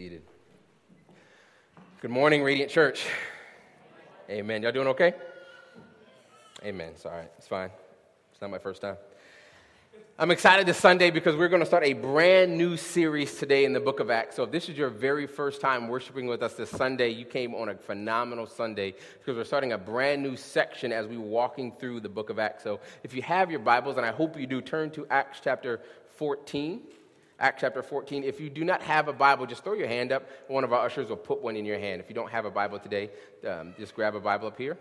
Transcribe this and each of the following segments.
seated. Good morning, Radiant Church. Amen. Y'all doing okay? Amen. It's all right. It's fine. It's not my first time. I'm excited this Sunday because we're going to start a brand new series today in the book of Acts. So, if this is your very first time worshiping with us this Sunday, you came on a phenomenal Sunday because we're starting a brand new section as we're walking through the book of Acts. So, if you have your Bibles, and I hope you do, turn to Acts chapter 14. Acts chapter 14. If you do not have a Bible, just throw your hand up. One of our ushers will put one in your hand. If you don't have a Bible today, um, just grab a Bible up here.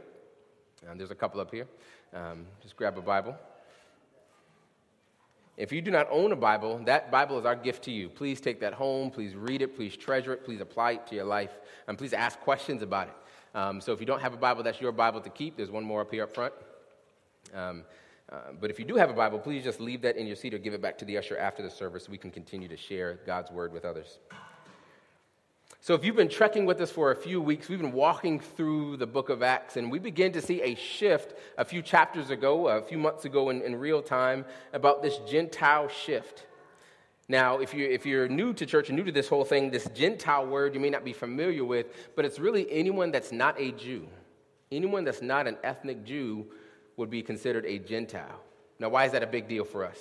Um, there's a couple up here. Um, just grab a Bible. If you do not own a Bible, that Bible is our gift to you. Please take that home. Please read it. Please treasure it. Please apply it to your life. And please ask questions about it. Um, so if you don't have a Bible, that's your Bible to keep. There's one more up here up front. Um, uh, but if you do have a Bible, please just leave that in your seat or give it back to the usher after the service so we can continue to share God's word with others. So, if you've been trekking with us for a few weeks, we've been walking through the book of Acts, and we begin to see a shift a few chapters ago, a few months ago in, in real time, about this Gentile shift. Now, if you're, if you're new to church and new to this whole thing, this Gentile word you may not be familiar with, but it's really anyone that's not a Jew. Anyone that's not an ethnic Jew would be considered a Gentile. Now, why is that a big deal for us?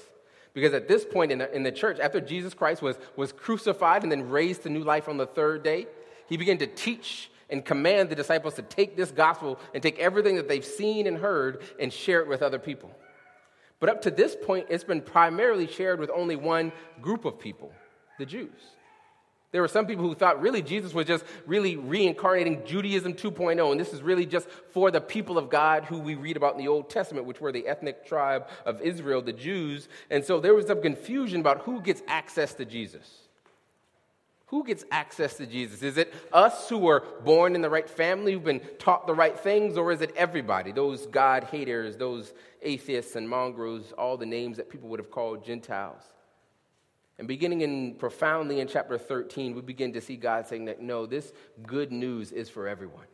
Because at this point in the, in the church, after Jesus Christ was, was crucified and then raised to new life on the third day, he began to teach and command the disciples to take this gospel and take everything that they've seen and heard and share it with other people. But up to this point, it's been primarily shared with only one group of people the Jews. There were some people who thought really Jesus was just really reincarnating Judaism 2.0, and this is really just for the people of God who we read about in the Old Testament, which were the ethnic tribe of Israel, the Jews. And so there was some confusion about who gets access to Jesus. Who gets access to Jesus? Is it us who were born in the right family, who've been taught the right things, or is it everybody? Those God haters, those atheists and mongrels, all the names that people would have called Gentiles. And beginning in profoundly in chapter 13, we begin to see God saying that no, this good news is for everyone.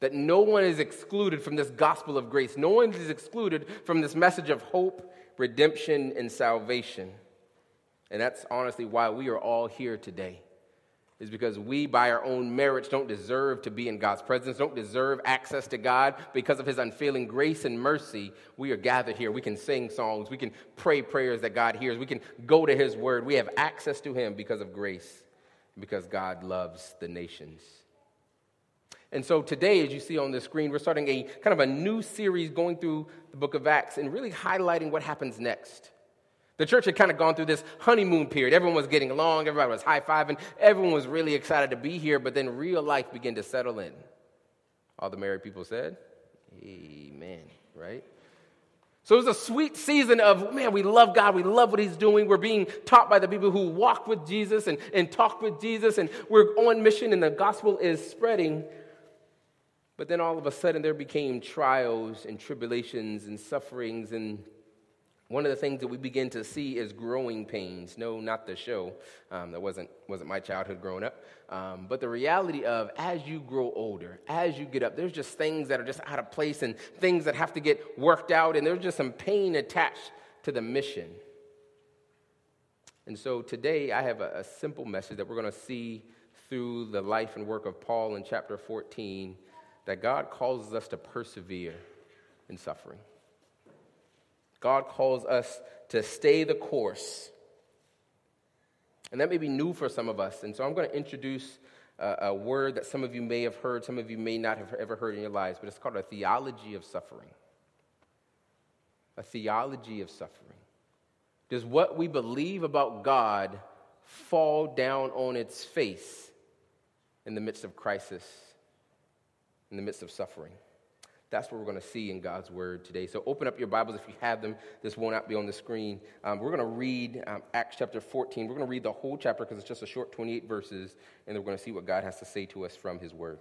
That no one is excluded from this gospel of grace. No one is excluded from this message of hope, redemption, and salvation. And that's honestly why we are all here today is because we, by our own merits, don't deserve to be in God's presence, don't deserve access to God because of His unfailing grace and mercy. We are gathered here. We can sing songs, we can pray prayers that God hears, we can go to His Word. We have access to Him because of grace, because God loves the nations. And so today, as you see on the screen, we're starting a kind of a new series going through the book of Acts and really highlighting what happens next. The church had kind of gone through this honeymoon period. Everyone was getting along, everybody was high fiving, everyone was really excited to be here, but then real life began to settle in. All the married people said, Amen, right? So it was a sweet season of, man, we love God. We love what He's doing. We're being taught by the people who walk with Jesus and, and talk with Jesus, and we're on mission, and the gospel is spreading. But then all of a sudden, there became trials and tribulations and sufferings and one of the things that we begin to see is growing pains. No, not the show. Um, that wasn't, wasn't my childhood growing up. Um, but the reality of as you grow older, as you get up, there's just things that are just out of place and things that have to get worked out, and there's just some pain attached to the mission. And so today I have a, a simple message that we're going to see through the life and work of Paul in chapter 14 that God calls us to persevere in suffering. God calls us to stay the course. And that may be new for some of us. And so I'm going to introduce a, a, word that some of you may have heard, some of you may not have ever heard in your lives, but it's called a theology of suffering. A theology of suffering. Does what we believe about God fall down on its face in the midst of crisis, in the midst of suffering? That's what we're going to see in God's word today. So open up your Bibles if you have them. This will not be on the screen. Um, we're going to read um, Acts chapter 14. We're going to read the whole chapter because it's just a short 28 verses, and then we're going to see what God has to say to us from his word.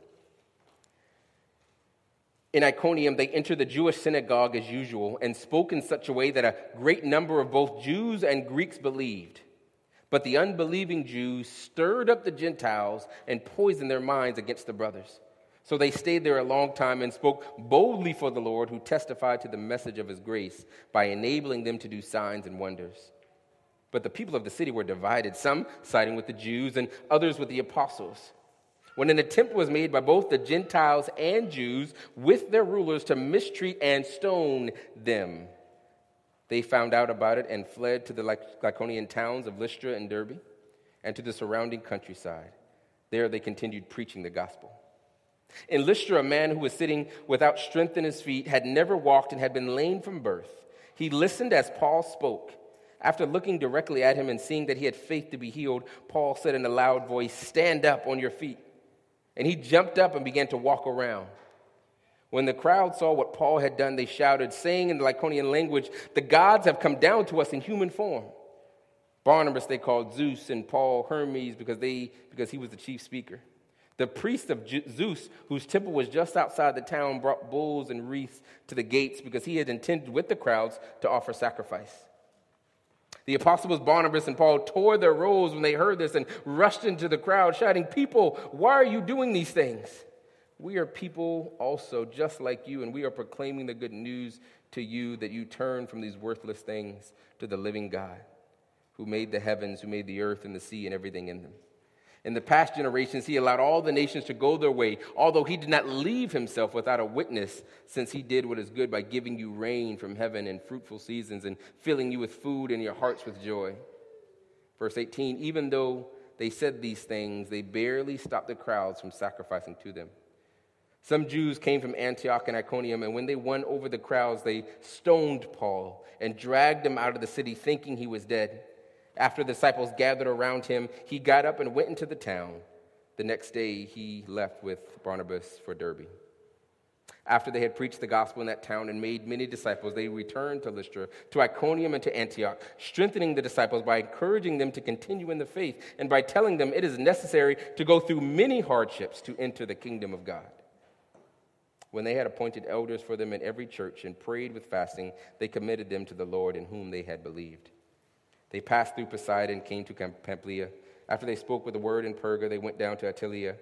In Iconium, they entered the Jewish synagogue as usual and spoke in such a way that a great number of both Jews and Greeks believed. But the unbelieving Jews stirred up the Gentiles and poisoned their minds against the brothers. So they stayed there a long time and spoke boldly for the Lord, who testified to the message of his grace by enabling them to do signs and wonders. But the people of the city were divided, some siding with the Jews and others with the apostles. When an attempt was made by both the Gentiles and Jews with their rulers to mistreat and stone them, they found out about it and fled to the Lycaonian towns of Lystra and Derbe and to the surrounding countryside. There they continued preaching the gospel. In Lystra, a man who was sitting without strength in his feet had never walked and had been lame from birth. He listened as Paul spoke. After looking directly at him and seeing that he had faith to be healed, Paul said in a loud voice, Stand up on your feet. And he jumped up and began to walk around. When the crowd saw what Paul had done, they shouted, saying in the Lycaonian language, The gods have come down to us in human form. Barnabas they called Zeus and Paul Hermes because, they, because he was the chief speaker. The priest of Zeus, whose temple was just outside the town, brought bulls and wreaths to the gates because he had intended with the crowds to offer sacrifice. The apostles Barnabas and Paul tore their robes when they heard this and rushed into the crowd, shouting, People, why are you doing these things? We are people also, just like you, and we are proclaiming the good news to you that you turn from these worthless things to the living God, who made the heavens, who made the earth and the sea and everything in them. In the past generations, he allowed all the nations to go their way, although he did not leave himself without a witness, since he did what is good by giving you rain from heaven and fruitful seasons and filling you with food and your hearts with joy. Verse 18 Even though they said these things, they barely stopped the crowds from sacrificing to them. Some Jews came from Antioch and Iconium, and when they won over the crowds, they stoned Paul and dragged him out of the city, thinking he was dead. After the disciples gathered around him, he got up and went into the town. The next day, he left with Barnabas for Derbe. After they had preached the gospel in that town and made many disciples, they returned to Lystra, to Iconium, and to Antioch, strengthening the disciples by encouraging them to continue in the faith and by telling them it is necessary to go through many hardships to enter the kingdom of God. When they had appointed elders for them in every church and prayed with fasting, they committed them to the Lord in whom they had believed. They passed through Pisidia and came to Pamphylia. After they spoke with the word in Perga, they went down to Attalia.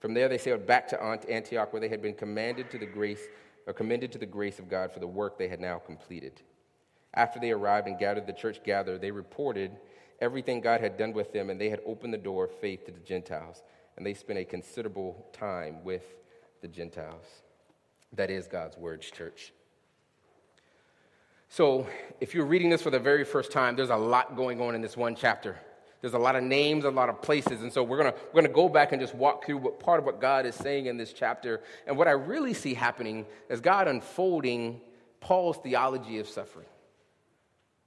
From there, they sailed back to Antioch, where they had been commanded to the grace, or commended to the grace of God for the work they had now completed. After they arrived and gathered the church gathered, they reported everything God had done with them, and they had opened the door of faith to the Gentiles. And they spent a considerable time with the Gentiles. That is God's words, church. So, if you're reading this for the very first time, there's a lot going on in this one chapter. There's a lot of names, a lot of places. And so we're going we're gonna go back and just walk through what part of what God is saying in this chapter. And what I really see happening is God unfolding Paul's theology of suffering.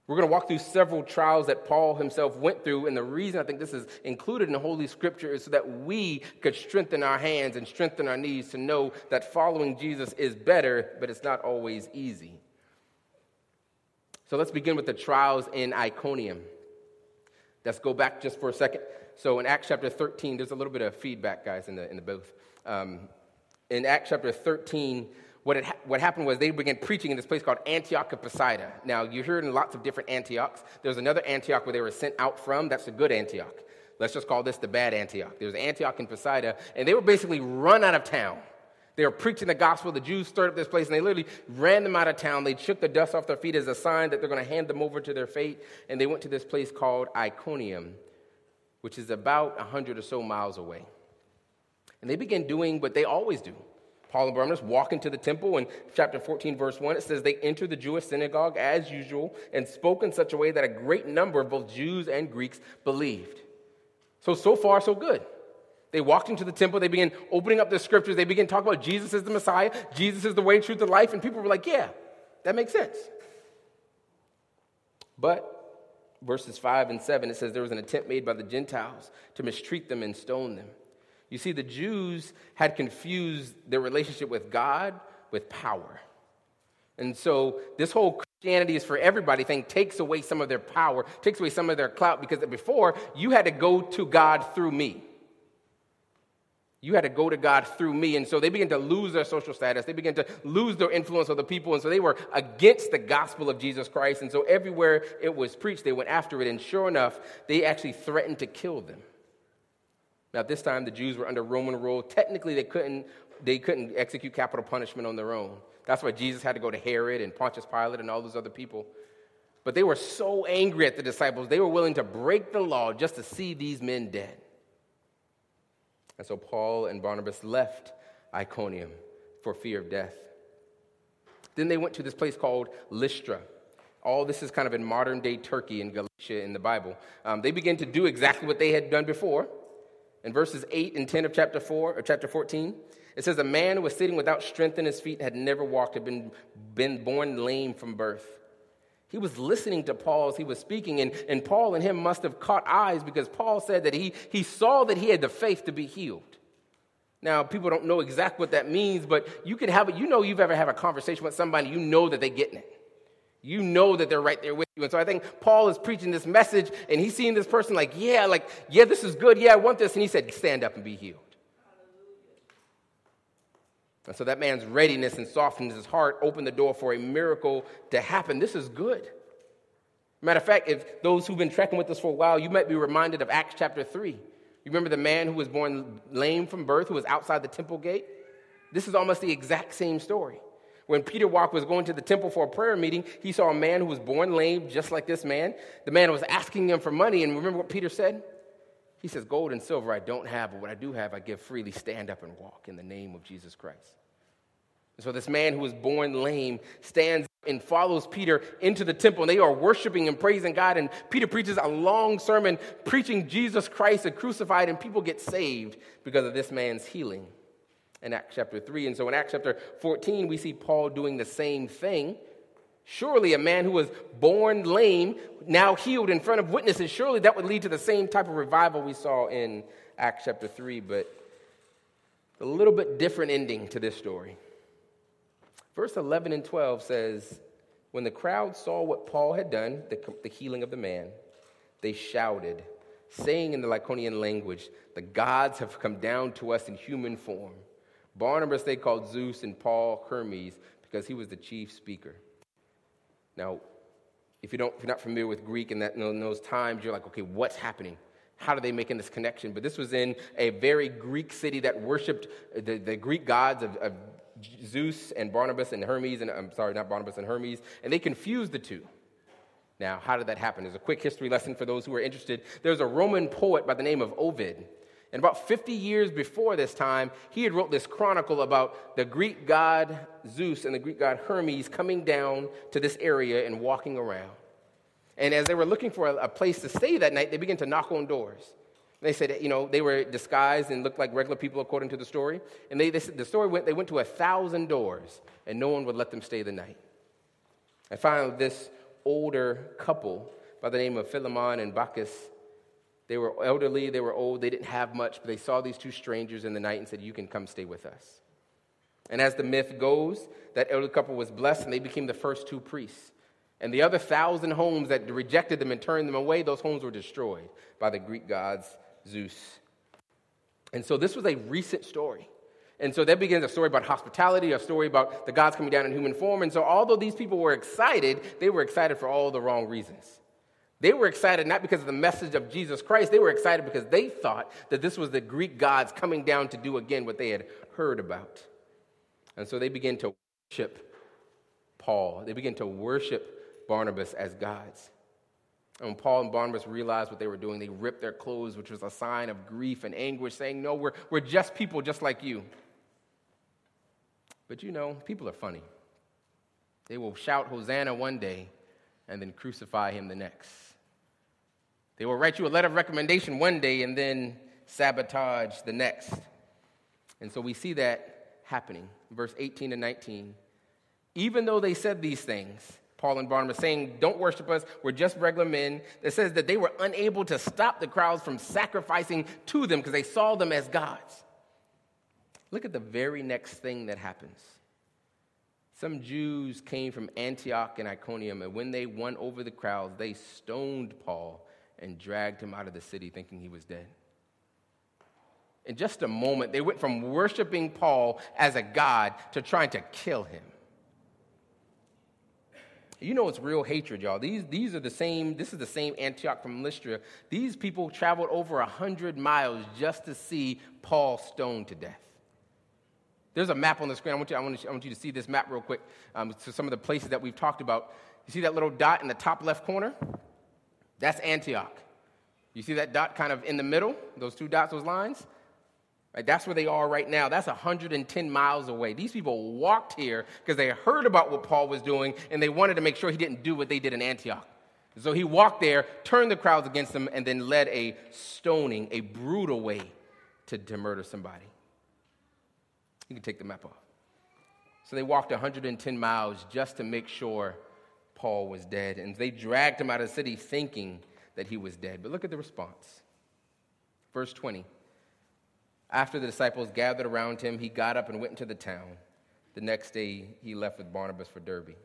We're going to walk through several trials that Paul himself went through. And the reason I think this is included in the Holy Scripture is so that we could strengthen our hands and strengthen our knees to know that following Jesus is better, but it's not always easy. So let's begin with the trials in Iconium. Let's go back just for a second. So in Acts chapter 13, there's a little bit of feedback, guys, in the, in the booth. Um, in Acts chapter 13, what, had, what happened was they began preaching in this place called Antioch of Pisidia. Now, you heard in lots of different Antiochs. There's another Antioch where they were sent out from. That's a good Antioch. Let's just call this the bad Antioch. There was Antioch in Pisidia, and they were basically run out of town. They were preaching the gospel. The Jews stirred up this place and they literally ran them out of town. They shook the dust off their feet as a sign that they're going to hand them over to their fate. And they went to this place called Iconium, which is about 100 or so miles away. And they began doing what they always do. Paul and Barnabas walk into the temple. In chapter 14, verse 1, it says they entered the Jewish synagogue as usual and spoke in such a way that a great number of both Jews and Greeks believed. So, so far, so good. They walked into the temple, they began opening up the scriptures, they began talking about Jesus is the Messiah, Jesus is the way, truth, and life, and people were like, yeah, that makes sense. But verses 5 and 7, it says there was an attempt made by the Gentiles to mistreat them and stone them. You see, the Jews had confused their relationship with God with power. And so this whole Christianity is for everybody thing takes away some of their power, takes away some of their clout, because before you had to go to God through me. You had to go to God through me. And so they began to lose their social status. They began to lose their influence of the people. And so they were against the gospel of Jesus Christ. And so everywhere it was preached, they went after it. And sure enough, they actually threatened to kill them. Now, this time, the Jews were under Roman rule. Technically, they couldn't, they couldn't execute capital punishment on their own. That's why Jesus had to go to Herod and Pontius Pilate and all those other people. But they were so angry at the disciples, they were willing to break the law just to see these men dead. And so Paul and Barnabas left Iconium for fear of death. Then they went to this place called Lystra. All this is kind of in modern day Turkey and Galatia in the Bible. Um, they began to do exactly what they had done before. In verses 8 and 10 of chapter 4 or chapter 14, it says, A man who was sitting without strength in his feet had never walked, had been, been born lame from birth. He was listening to Paul as he was speaking, and, and Paul and him must have caught eyes because Paul said that he, he saw that he had the faith to be healed. Now, people don't know exactly what that means, but you can have it. You know, you've ever had a conversation with somebody, you know that they're getting it. You know that they're right there with you. And so I think Paul is preaching this message, and he's seeing this person like, yeah, like, yeah, this is good. Yeah, I want this. And he said, stand up and be healed. And so that man's readiness and softness his heart opened the door for a miracle to happen. This is good. Matter of fact, if those who've been trekking with us for a while, you might be reminded of Acts chapter 3. You remember the man who was born lame from birth, who was outside the temple gate? This is almost the exact same story. When Peter walked was going to the temple for a prayer meeting, he saw a man who was born lame, just like this man. The man was asking him for money, and remember what Peter said? He says, Gold and silver I don't have, but what I do have I give freely. Stand up and walk in the name of Jesus Christ. And so this man who was born lame stands and follows Peter into the temple, and they are worshiping and praising God. And Peter preaches a long sermon preaching Jesus Christ and crucified, and people get saved because of this man's healing in Acts chapter 3. And so in Acts chapter 14, we see Paul doing the same thing. Surely a man who was born lame, now healed in front of witnesses, surely that would lead to the same type of revival we saw in Acts chapter 3, but a little bit different ending to this story. Verse 11 and 12 says, When the crowd saw what Paul had done, the, the healing of the man, they shouted, saying in the Lycaonian language, The gods have come down to us in human form. Barnabas they called Zeus and Paul Hermes because he was the chief speaker. Now, if, you don't, if you're not familiar with Greek and that, in those times, you're like, okay, what's happening? How are they making this connection? But this was in a very Greek city that worshiped the, the Greek gods of, of Zeus and Barnabas and Hermes, and I'm sorry, not Barnabas and Hermes, and they confused the two. Now, how did that happen? There's a quick history lesson for those who are interested. There's a Roman poet by the name of Ovid. And about 50 years before this time, he had wrote this chronicle about the Greek god Zeus and the Greek god Hermes coming down to this area and walking around. And as they were looking for a, place to stay that night, they began to knock on doors. They said, you know, they were disguised and looked like regular people according to the story. And they, they said, the story went, they went to a thousand doors and no one would let them stay the night. And finally, this older couple by the name of Philemon and Baucis, they were elderly, they were old, they didn't have much, but they saw these two strangers in the night and said, You can come stay with us. And as the myth goes, that elderly couple was blessed and they became the first two priests. And the other thousand homes that rejected them and turned them away, those homes were destroyed by the Greek gods Zeus. And so this was a recent story. And so that begins a story about hospitality, a story about the gods coming down in human form. And so, although these people were excited, they were excited for all the wrong reasons. They were excited not because of the message of Jesus Christ, they were excited because they thought that this was the Greek gods coming down to do again what they had heard about. And so they began to worship Paul, they began to worship Barnabas as gods. And when Paul and Barnabas realized what they were doing, they ripped their clothes, which was a sign of grief and anguish, saying, No, we're, we're just people just like you. But you know, people are funny. They will shout Hosanna one day and then crucify him the next. They will write you a letter of recommendation one day and then sabotage the next. And so we see that happening. Verse 18 and 19. Even though they said these things, Paul and Barnabas saying, Don't worship us, we're just regular men. That says that they were unable to stop the crowds from sacrificing to them because they saw them as gods. Look at the very next thing that happens. Some Jews came from Antioch and Iconium, and when they won over the crowds, they stoned Paul and dragged him out of the city thinking he was dead. In just a moment, they went from worshiping Paul as a god to trying to kill him. You know it's real hatred, y'all. These, these are the same, this is the same Antioch from Lystra. These people traveled over 100 miles just to see Paul stoned to death. There's a map on the screen. I want you, I want you, I want you to see this map real quick. Um, so some of the places that we've talked about. You see that little dot in the top left corner? That's Antioch. You see that dot kind of in the middle, those two dots, those lines? Right, that's where they are right now. That's 110 miles away. These people walked here because they heard about what Paul was doing and they wanted to make sure he didn't do what they did in Antioch. So he walked there, turned the crowds against him, and then led a stoning, a brutal way to, to murder somebody. You can take the map off. So they walked 110 miles just to make sure Paul was dead. And they dragged him out of the city thinking that he was dead. But look at the response. Verse 20. After the disciples gathered around him, he got up and went into the town. The next day, he left with Barnabas for Derbe.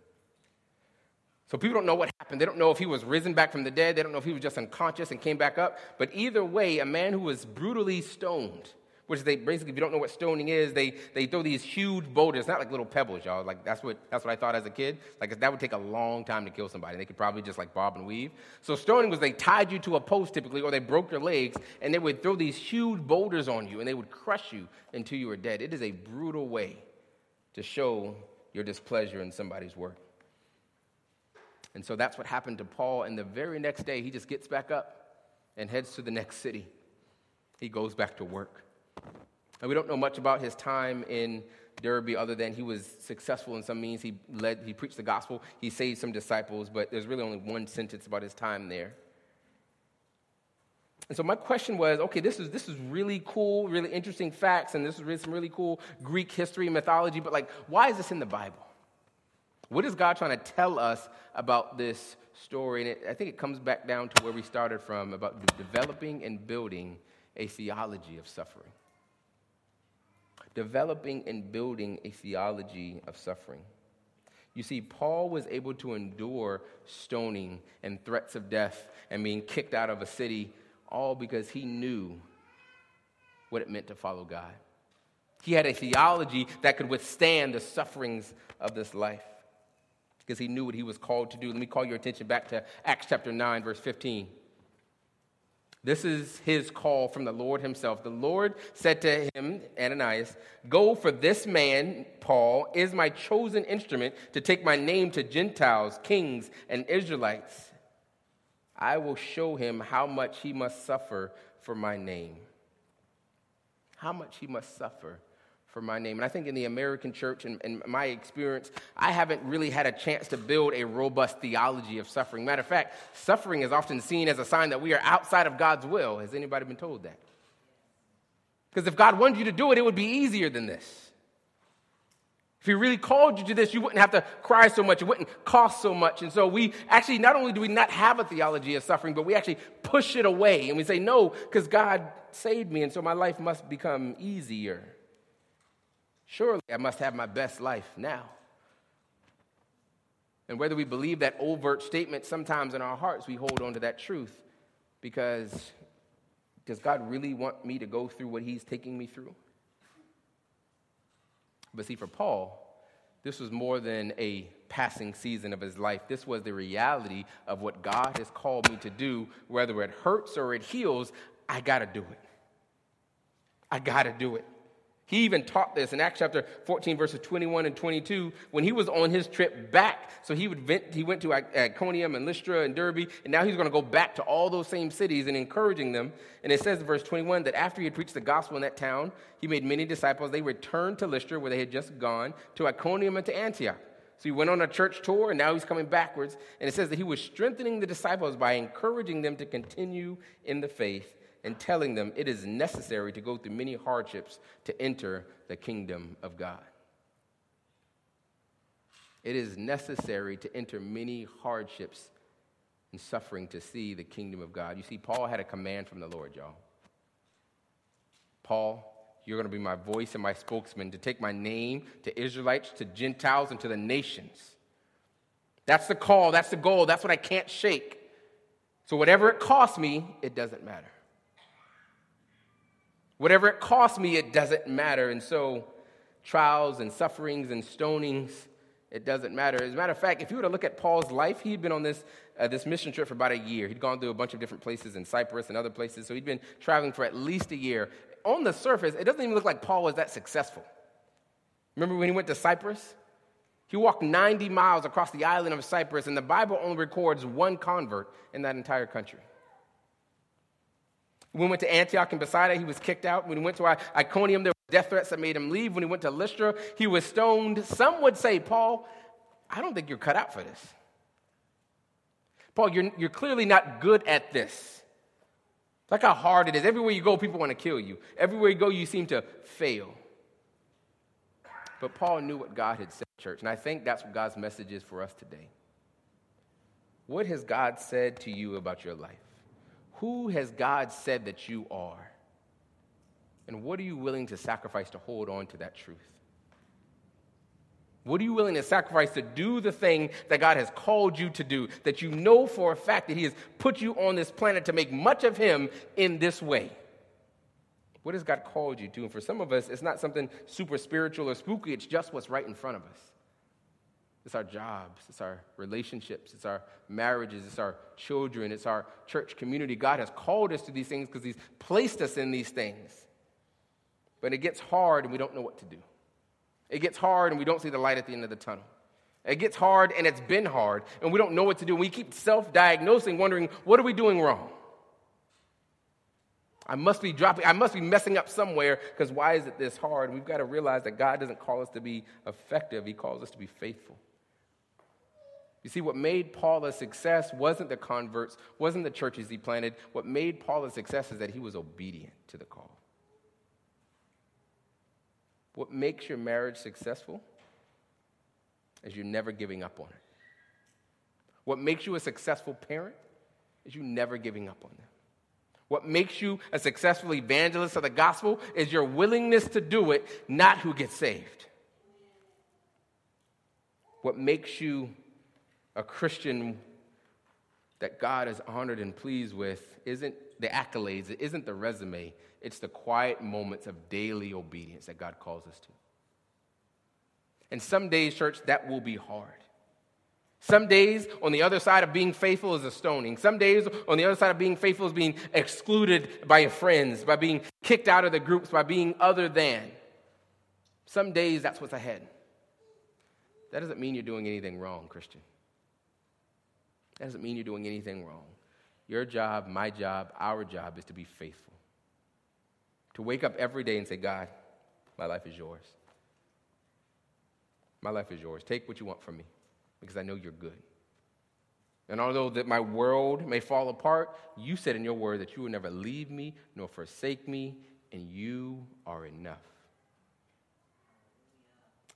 So people don't know what happened. They don't know if he was risen back from the dead. They don't know if he was just unconscious and came back up. But either way, a man who was brutally stoned which they basically, if you don't know what stoning is, they, they throw these huge boulders, not like little pebbles, y'all. Like that's what, that's what I thought as a kid. Like that would take a long time to kill somebody. They could probably just like bob and weave. So stoning was they tied you to a post typically, or they broke your legs, and they would throw these huge boulders on you, and they would crush you until you were dead. It is a brutal way to show your displeasure in somebody's work. And so that's what happened to Paul. And the very next day, he just gets back up and heads to the next city. He goes back to work. And we don't know much about his time in Derbe other than he was successful in some means. He led, he preached the gospel, he saved some disciples, but there's really only one sentence about his time there. And so my question was, okay, this is this is really cool, really interesting facts, and this is really, some really cool Greek history and mythology, but like, why is this in the Bible? What is God trying to tell us about this story? And it, I think it comes back down to where we started from about developing and building a theology of suffering. Developing and building a theology of suffering. You see, Paul was able to endure stoning and threats of death and being kicked out of a city, all because he knew what it meant to follow God. He had a theology that could withstand the sufferings of this life because he knew what he was called to do. Let me call your attention back to Acts chapter 9, verse 15. This is his call from the Lord himself. The Lord said to him, Ananias, Go for this man, Paul, is my chosen instrument to take my name to Gentiles, kings, and Israelites. I will show him how much he must suffer for my name. How much he must suffer for my name. And I think in the American church, and in, my experience, I haven't really had a chance to build a robust theology of suffering. Matter of fact, suffering is often seen as a sign that we are outside of God's will. Has anybody been told that? Because if God wanted you to do it, it would be easier than this. If He really called you to this, you wouldn't have to cry so much. It wouldn't cost so much. And so we actually, not only do we not have a theology of suffering, but we actually push it away. And we say, no, because God saved me, and so my life must become easier. Surely I must have my best life now. And whether we believe that overt statement, sometimes in our hearts we hold on to that truth because does God really want me to go through what He's taking me through? But see, for Paul, this was more than a passing season of his life. This was the reality of what God has called me to do, whether it hurts or it heals, I gotta do it. I gotta do it. He even taught this in Acts chapter 14, verses 21 and 22, when he was on his trip back. So he, would vent, he went to Iconium and Lystra and Derbe, and now he's going to go back to all those same cities and encouraging them. And it says in verse 21 that after he had preached the gospel in that town, he made many disciples. They returned to Lystra, where they had just gone, to Iconium and to Antioch. So he went on a church tour, and now he's coming backwards. And it says that he was strengthening the disciples by encouraging them to continue in the faith and telling them it is necessary to go through many hardships to enter the kingdom of God. It is necessary to enter many hardships and suffering to see the kingdom of God. You see, Paul had a command from the Lord, y'all. Paul, you're going to be my voice and my spokesman to take my name to Israelites, to Gentiles, and to the nations. That's the call, that's the goal, that's what I can't shake. So, whatever it costs me, it doesn't matter. Whatever it costs me, it doesn't matter. And so, trials and sufferings and stonings, it doesn't matter. As a matter of fact, if you were to look at Paul's life, he'd been on this, uh, this mission trip for about a year. He'd gone through a bunch of different places in Cyprus and other places, so he'd been traveling for at least a year. On the surface, it doesn't even look like Paul was that successful. Remember when he went to Cyprus? He walked 90 miles across the island of Cyprus, and the Bible only records one convert in that entire country. When he went to Antioch and Pisidia, he was kicked out. When he went to Iconium, there were death threats that made him leave. When he went to Lystra, he was stoned. Some would say, Paul, I don't think you're cut out for this. Paul, you're, you're clearly not good at this. Like how hard it is. Everywhere you go, people want to kill you. Everywhere you go, you seem to fail. But Paul knew what God had said, church. And I think that's what God's message is for us today. What has God said to you about your life? Who has God said that you are? And what are you willing to sacrifice to hold on to that truth? What are you willing to sacrifice to do the thing that God has called you to do, that you know for a fact that He has put you on this planet to make much of Him in this way? What has God called you to? And for some of us, it's not something super spiritual or spooky, it's just what's right in front of us. It's our jobs, it's our relationships, it's our marriages, it's our children, it's our church community. God has called us to these things because He's placed us in these things. But it gets hard and we don't know what to do. It gets hard and we don't see the light at the end of the tunnel. It gets hard and it's been hard and we don't know what to do. We keep self diagnosing, wondering, what are we doing wrong? I must be dropping, I must be messing up somewhere because why is it this hard? We've got to realize that God doesn't call us to be effective, He calls us to be faithful. You see, what made Paul a success wasn't the converts, wasn't the churches he planted. What made Paul a success is that he was obedient to the call. What makes your marriage successful is you're never giving up on it. What makes you a successful parent is you never giving up on them. What makes you a successful evangelist of the gospel is your willingness to do it, not who gets saved. What makes you a Christian that God is honored and pleased with isn't the accolades, it isn't the resume, it's the quiet moments of daily obedience that God calls us to. And some days, church, that will be hard. Some days, on the other side of being faithful is a stoning. Some days, on the other side of being faithful is being excluded by your friends, by being kicked out of the groups, by being other than. Some days, that's what's ahead. That doesn't mean you're doing anything wrong, Christian. That doesn't mean you're doing anything wrong. Your job, my job, our job is to be faithful. To wake up every day and say, God, my life is yours. My life is yours. Take what you want from me because I know you're good. And although that my world may fall apart, you said in your word that you will never leave me nor forsake me, and you are enough.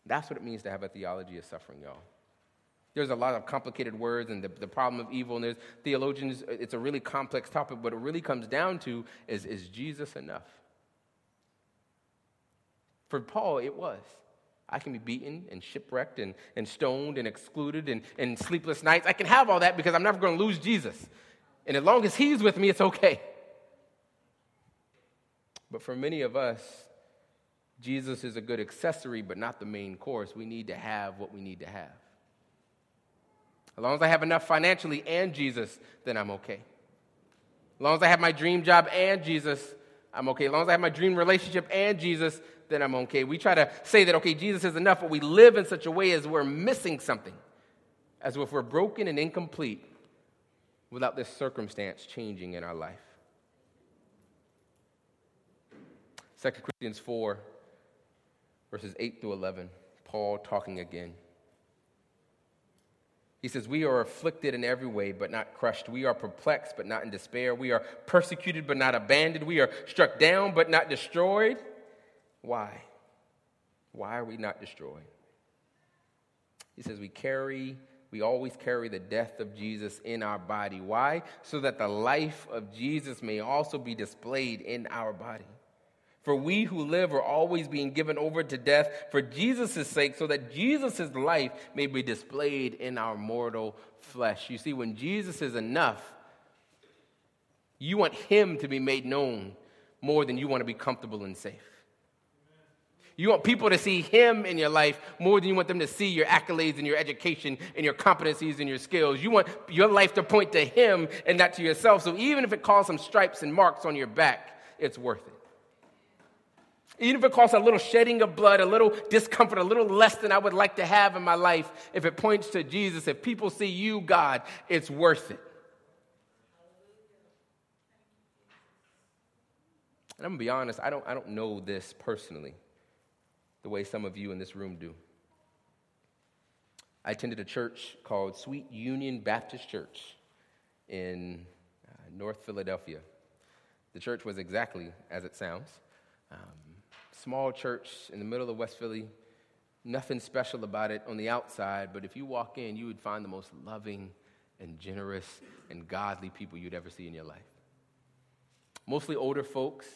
That's what it means to have a theology of suffering, y'all. There's a lot of complicated words and the, the problem of evil, and there's theologians, it's a really complex topic. What it really comes down to is is Jesus enough? For Paul, it was. I can be beaten and shipwrecked and, and stoned and excluded and, and sleepless nights. I can have all that because I'm never going to lose Jesus. And as long as He's with me, it's okay. But for many of us, Jesus is a good accessory, but not the main course. We need to have what we need to have. As long as I have enough financially and Jesus, then I'm okay. As long as I have my dream job and Jesus, I'm okay. As long as I have my dream relationship and Jesus, then I'm okay. We try to say that, okay, Jesus is enough, but we live in such a way as we're missing something, as if we're broken and incomplete without this circumstance changing in our life. 2 Corinthians 4, verses 8 through 11, Paul talking again. He says, We are afflicted in every way, but not crushed. We are perplexed, but not in despair. We are persecuted, but not abandoned. We are struck down, but not destroyed. Why? Why are we not destroyed? He says, We carry, we always carry the death of Jesus in our body. Why? So that the life of Jesus may also be displayed in our body. For we who live are always being given over to death for Jesus' sake, so that Jesus' life may be displayed in our mortal flesh. You see, when Jesus is enough, you want him to be made known more than you want to be comfortable and safe. You want people to see him in your life more than you want them to see your accolades and your education and your competencies and your skills. You want your life to point to him and not to yourself. So even if it calls some stripes and marks on your back, it's worth it. Even if it costs a little shedding of blood, a little discomfort, a little less than I would like to have in my life, if it points to Jesus, if people see you, God, it's worth it. And I'm gonna be honest, I don't, I don't know this personally the way some of you in this room do. I attended a church called Sweet Union Baptist Church in uh, North Philadelphia. The church was exactly as it sounds. Um, small church in the middle of West Philly, nothing special about it on the outside, but if you walk in, you would find the most loving and generous and godly people you'd ever see in your life. Mostly older folks.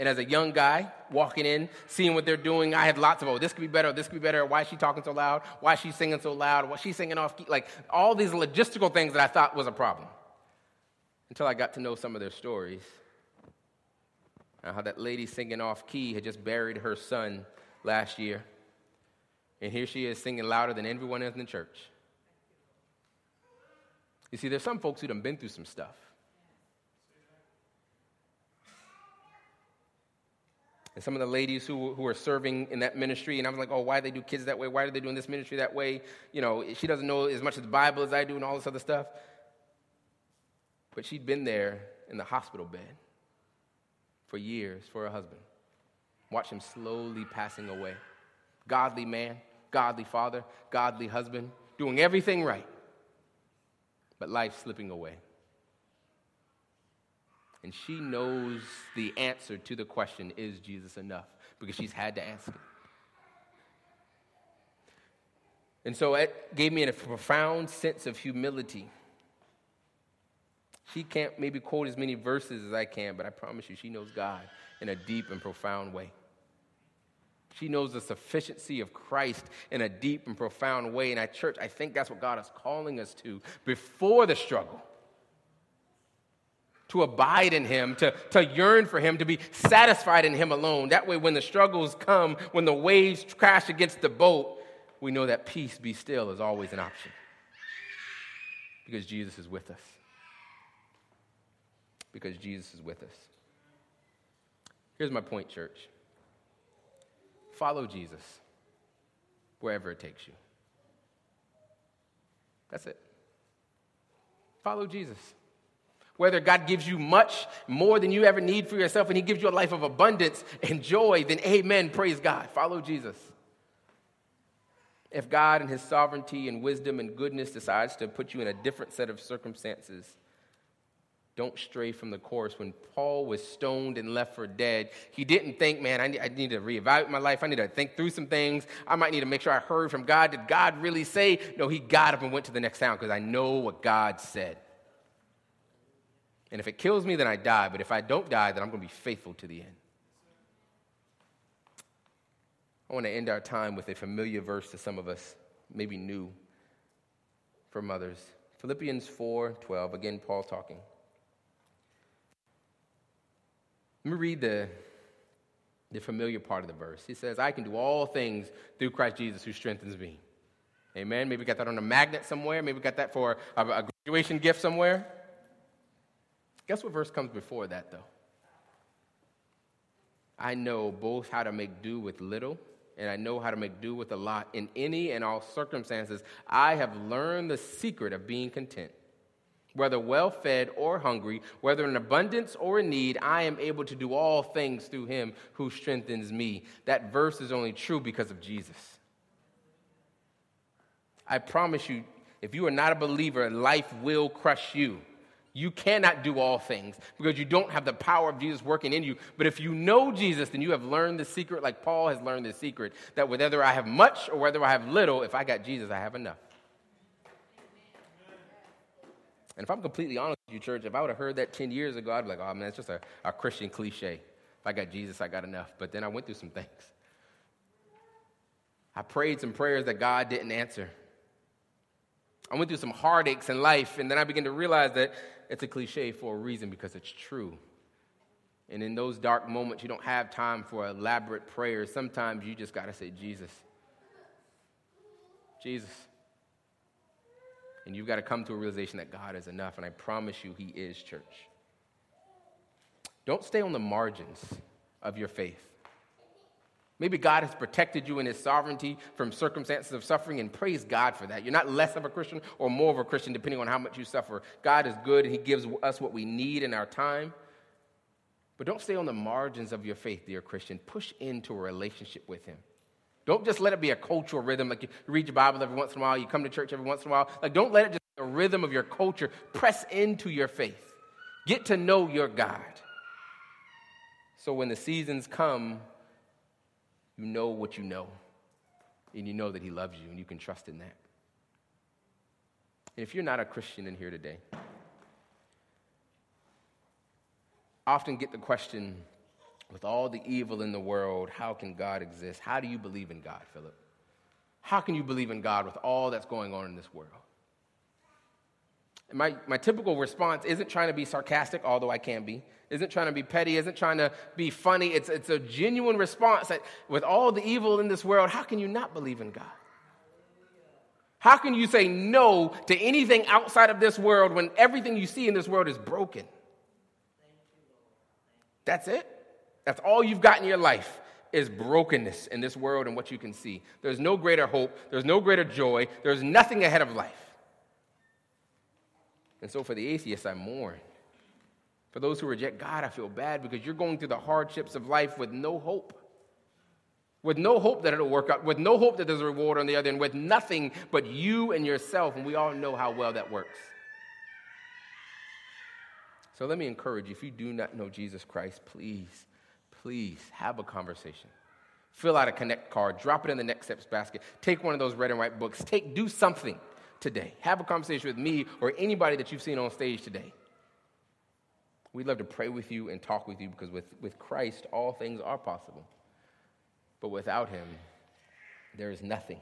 And as a young guy walking in, seeing what they're doing, I had lots of, oh, this could be better, this could be better. Why is she talking so loud? Why is she singing so loud? Why is she singing off key? Like all these logistical things that I thought was a problem. Until I got to know some of their stories how that lady singing off key had just buried her son last year. And here she is singing louder than everyone else in the church. You see, there's some folks who have been through some stuff. And some of the ladies who, who are serving in that ministry, and I was like, oh, why do they do kids that way? Why are they doing this ministry that way? You know, she doesn't know as much of the Bible as I do and all this other stuff. But she'd been there in the hospital bed for years for her husband. Watch him slowly passing away. Godly man, godly father, godly husband, doing everything right, but life slipping away. And she knows the answer to the question is Jesus enough? Because she's had to ask it. And so it gave me a profound sense of humility she can't maybe quote as many verses as I can, but I promise you, she knows God in a deep and profound way. She knows the sufficiency of Christ in a deep and profound way. And at church, I think that's what God is calling us to before the struggle to abide in Him, to, to yearn for Him, to be satisfied in Him alone. That way, when the struggles come, when the waves crash against the boat, we know that peace, be still, is always an option because Jesus is with us because Jesus is with us. Here's my point, church follow Jesus wherever it takes you. That's it. Follow Jesus. Whether God gives you much more than you ever need for yourself and He gives you a life of abundance and joy, then amen, praise God. Follow Jesus. If God, in His sovereignty and wisdom and goodness, decides to put you in a different set of circumstances, don't stray from the course. When Paul was stoned and left for dead, he didn't think, man, I need, I need, to reevaluate my life. I need to think through some things. I might need to make sure I heard from God. Did God really say? No, he got up and went to the next town because I know what God said. And if it kills me, then I die. But if I don't die, then I'm going to be faithful to the end. I want to end our time with a familiar verse to some of us, maybe new from others. Philippians 4 12. Again, Paul talking. Let me read the, the familiar part of the verse. He says, I can do all things through Christ Jesus who strengthens me. Amen. Maybe we got that on a magnet somewhere. Maybe we got that for a, a graduation gift somewhere. Guess what verse comes before that, though? I know both how to make do with little and I know how to make do with a lot. In any and all circumstances, I have learned the secret of being content. Whether well fed or hungry, whether in abundance or in need, I am able to do all things through him who strengthens me. That verse is only true because of Jesus. I promise you, if you are not a believer, life will crush you. You cannot do all things because you don't have the power of Jesus working in you. But if you know Jesus, then you have learned the secret, like Paul has learned the secret, that whether I have much or whether I have little, if I got Jesus, I have enough. And if I'm completely honest with you, church, if I would have heard that 10 years ago, I'd be like, oh man, it's just a, a Christian cliche. If I got Jesus, I got enough. But then I went through some things. I prayed some prayers that God didn't answer. I went through some heartaches in life, and then I began to realize that it's a cliche for a reason because it's true. And in those dark moments, you don't have time for elaborate prayers. Sometimes you just got to say, Jesus. Jesus. And you've got to come to a realization that God is enough. And I promise you, He is, church. Don't stay on the margins of your faith. Maybe God has protected you in His sovereignty from circumstances of suffering, and praise God for that. You're not less of a Christian or more of a Christian depending on how much you suffer. God is good, and He gives us what we need in our time. But don't stay on the margins of your faith, dear Christian. Push into a relationship with Him. Don't just let it be a cultural rhythm, like you read your Bible every once in a while, you come to church every once in a while. Like, don't let it just be a rhythm of your culture. Press into your faith. Get to know your God. So when the seasons come, you know what you know, and you know that He loves you, and you can trust in that. And if you're not a Christian in here today, I often get the question with all the evil in the world, how can God exist? How do you believe in God, Philip? How can you believe in God with all that's going on in this world? My, my typical response isn't trying to be sarcastic, although I can be, isn't trying to be petty, isn't trying to be funny. It's, it's a genuine response that with all the evil in this world, how can you not believe in God? How can you say no to anything outside of this world when everything you see in this world is broken? That's it. That's all you've got in your life is brokenness in this world and what you can see. There's no greater hope, there's no greater joy, there's nothing ahead of life. And so for the atheists, I mourn. For those who reject God, I feel bad because you're going through the hardships of life with no hope. With no hope that it'll work out, with no hope that there's a reward on the other end, with nothing but you and yourself, and we all know how well that works. So let me encourage you if you do not know Jesus Christ, please, please have a conversation. Fill out a connect card, drop it in the next steps basket, take one of those red and white books, take, do something today. Have a conversation with me or anybody that you've seen on stage today. We'd love to pray with you and talk with you because with, with Christ, all things are possible. But without Him, there is nothing.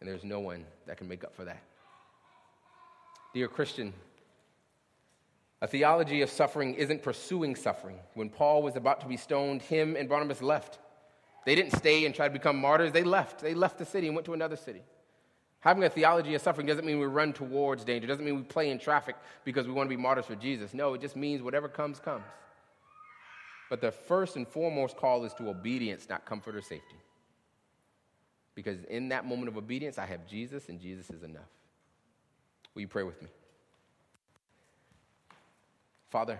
And there's no one that can make up for that. Dear Christian, a theology of suffering isn't pursuing suffering. When Paul was about to be stoned, him and Barnabas left. They didn't stay and try to become martyrs, they left. They left the city and went to another city. Having a theology of suffering doesn't mean we run towards danger, doesn't mean we play in traffic because we want to be martyrs for Jesus. No, it just means whatever comes, comes. But the first and foremost call is to obedience, not comfort or safety. Because in that moment of obedience, I have Jesus, and Jesus is enough. Will you pray with me? Father,